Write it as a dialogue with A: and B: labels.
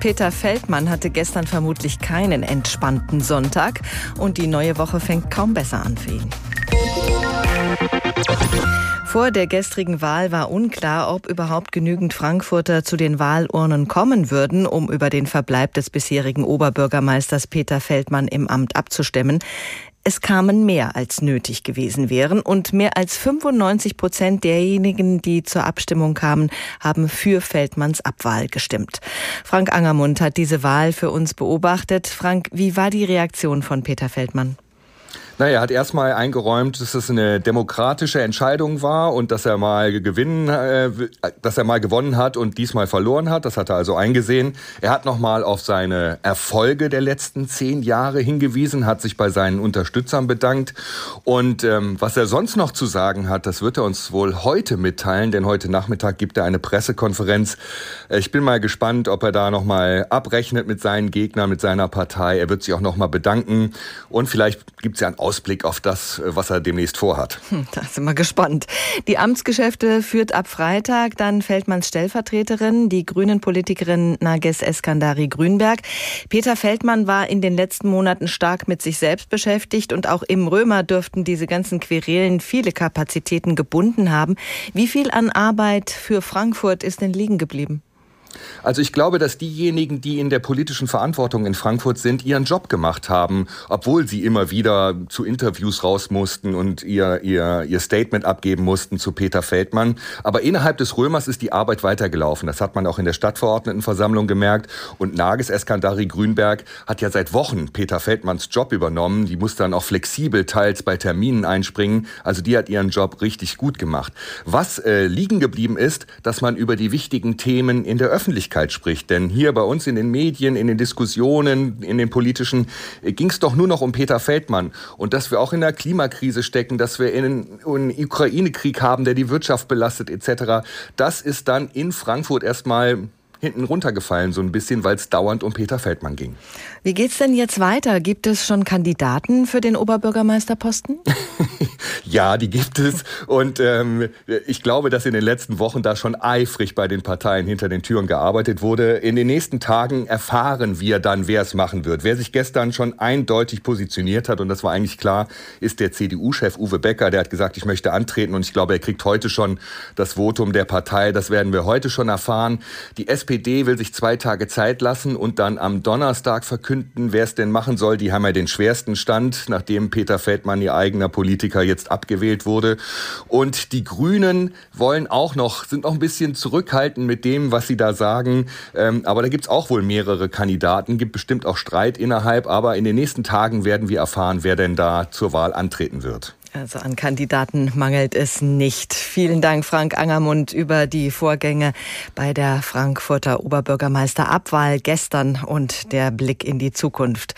A: Peter Feldmann hatte gestern vermutlich keinen entspannten Sonntag und die neue Woche fängt kaum besser an für ihn. Vor der gestrigen Wahl war unklar, ob überhaupt genügend Frankfurter zu den Wahlurnen kommen würden, um über den Verbleib des bisherigen Oberbürgermeisters Peter Feldmann im Amt abzustimmen. Es kamen mehr als nötig gewesen wären und mehr als 95 Prozent derjenigen, die zur Abstimmung kamen, haben für Feldmanns Abwahl gestimmt. Frank Angermund hat diese Wahl für uns beobachtet. Frank, wie war die Reaktion von Peter Feldmann?
B: Naja, er hat erstmal eingeräumt, dass es eine demokratische Entscheidung war und dass er mal gewinnen, äh, dass er mal gewonnen hat und diesmal verloren hat. Das hat er also eingesehen. Er hat nochmal auf seine Erfolge der letzten zehn Jahre hingewiesen, hat sich bei seinen Unterstützern bedankt. Und ähm, was er sonst noch zu sagen hat, das wird er uns wohl heute mitteilen, denn heute Nachmittag gibt er eine Pressekonferenz. Äh, ich bin mal gespannt, ob er da nochmal abrechnet mit seinen Gegnern, mit seiner Partei. Er wird sich auch nochmal bedanken und vielleicht gibt es ja ein Ausblick auf das, äh, was er demnächst vorhat.
A: Hm, da sind wir gespannt. Die Amtsgeschäfte führt ab Freitag dann Feldmanns Stellvertreterin, die Grünen-Politikerin Nages Eskandari Grünberg. Peter Feldmann war in den letzten Monaten stark mit sich selbst beschäftigt und auch im Römer dürften diese ganzen Querelen viele Kapazitäten gebunden haben. Wie viel an Arbeit für Frankfurt ist denn liegen geblieben?
B: Also ich glaube, dass diejenigen, die in der politischen Verantwortung in Frankfurt sind, ihren Job gemacht haben, obwohl sie immer wieder zu Interviews raus mussten und ihr, ihr, ihr Statement abgeben mussten zu Peter Feldmann. Aber innerhalb des Römers ist die Arbeit weitergelaufen. Das hat man auch in der Stadtverordnetenversammlung gemerkt. Und Nages Eskandari Grünberg hat ja seit Wochen Peter Feldmanns Job übernommen. Die muss dann auch flexibel teils bei Terminen einspringen. Also die hat ihren Job richtig gut gemacht. Was äh, liegen geblieben ist, dass man über die wichtigen Themen in der Öffentlichkeit spricht. Denn hier bei uns in den Medien, in den Diskussionen, in den politischen, äh, ging es doch nur noch um Peter Feldmann. Und dass wir auch in der Klimakrise stecken, dass wir einen, einen Ukraine-Krieg haben, der die Wirtschaft belastet etc., das ist dann in Frankfurt erstmal hinten runtergefallen, so ein bisschen, weil es dauernd um Peter Feldmann ging.
A: Wie geht's denn jetzt weiter? Gibt es schon Kandidaten für den Oberbürgermeisterposten?
B: ja, die gibt es. Und ähm, ich glaube, dass in den letzten Wochen da schon eifrig bei den Parteien hinter den Türen gearbeitet wurde. In den nächsten Tagen erfahren wir dann, wer es machen wird. Wer sich gestern schon eindeutig positioniert hat, und das war eigentlich klar, ist der CDU-Chef Uwe Becker. Der hat gesagt, ich möchte antreten. Und ich glaube, er kriegt heute schon das Votum der Partei. Das werden wir heute schon erfahren. Die SPD will sich zwei Tage Zeit lassen und dann am Donnerstag verkünden, wer es denn machen soll. Die haben ja den schwersten Stand, nachdem Peter Feldmann, ihr eigener Politiker, jetzt abgewählt wurde. Und die Grünen wollen auch noch, sind noch ein bisschen zurückhaltend mit dem, was sie da sagen. Ähm, aber da gibt's auch wohl mehrere Kandidaten, gibt bestimmt auch Streit innerhalb. Aber in den nächsten Tagen werden wir erfahren, wer denn da zur Wahl antreten wird.
A: Also an Kandidaten mangelt es nicht. Vielen Dank, Frank Angermund, über die Vorgänge bei der Frankfurter Oberbürgermeisterabwahl gestern und der Blick in die Zukunft.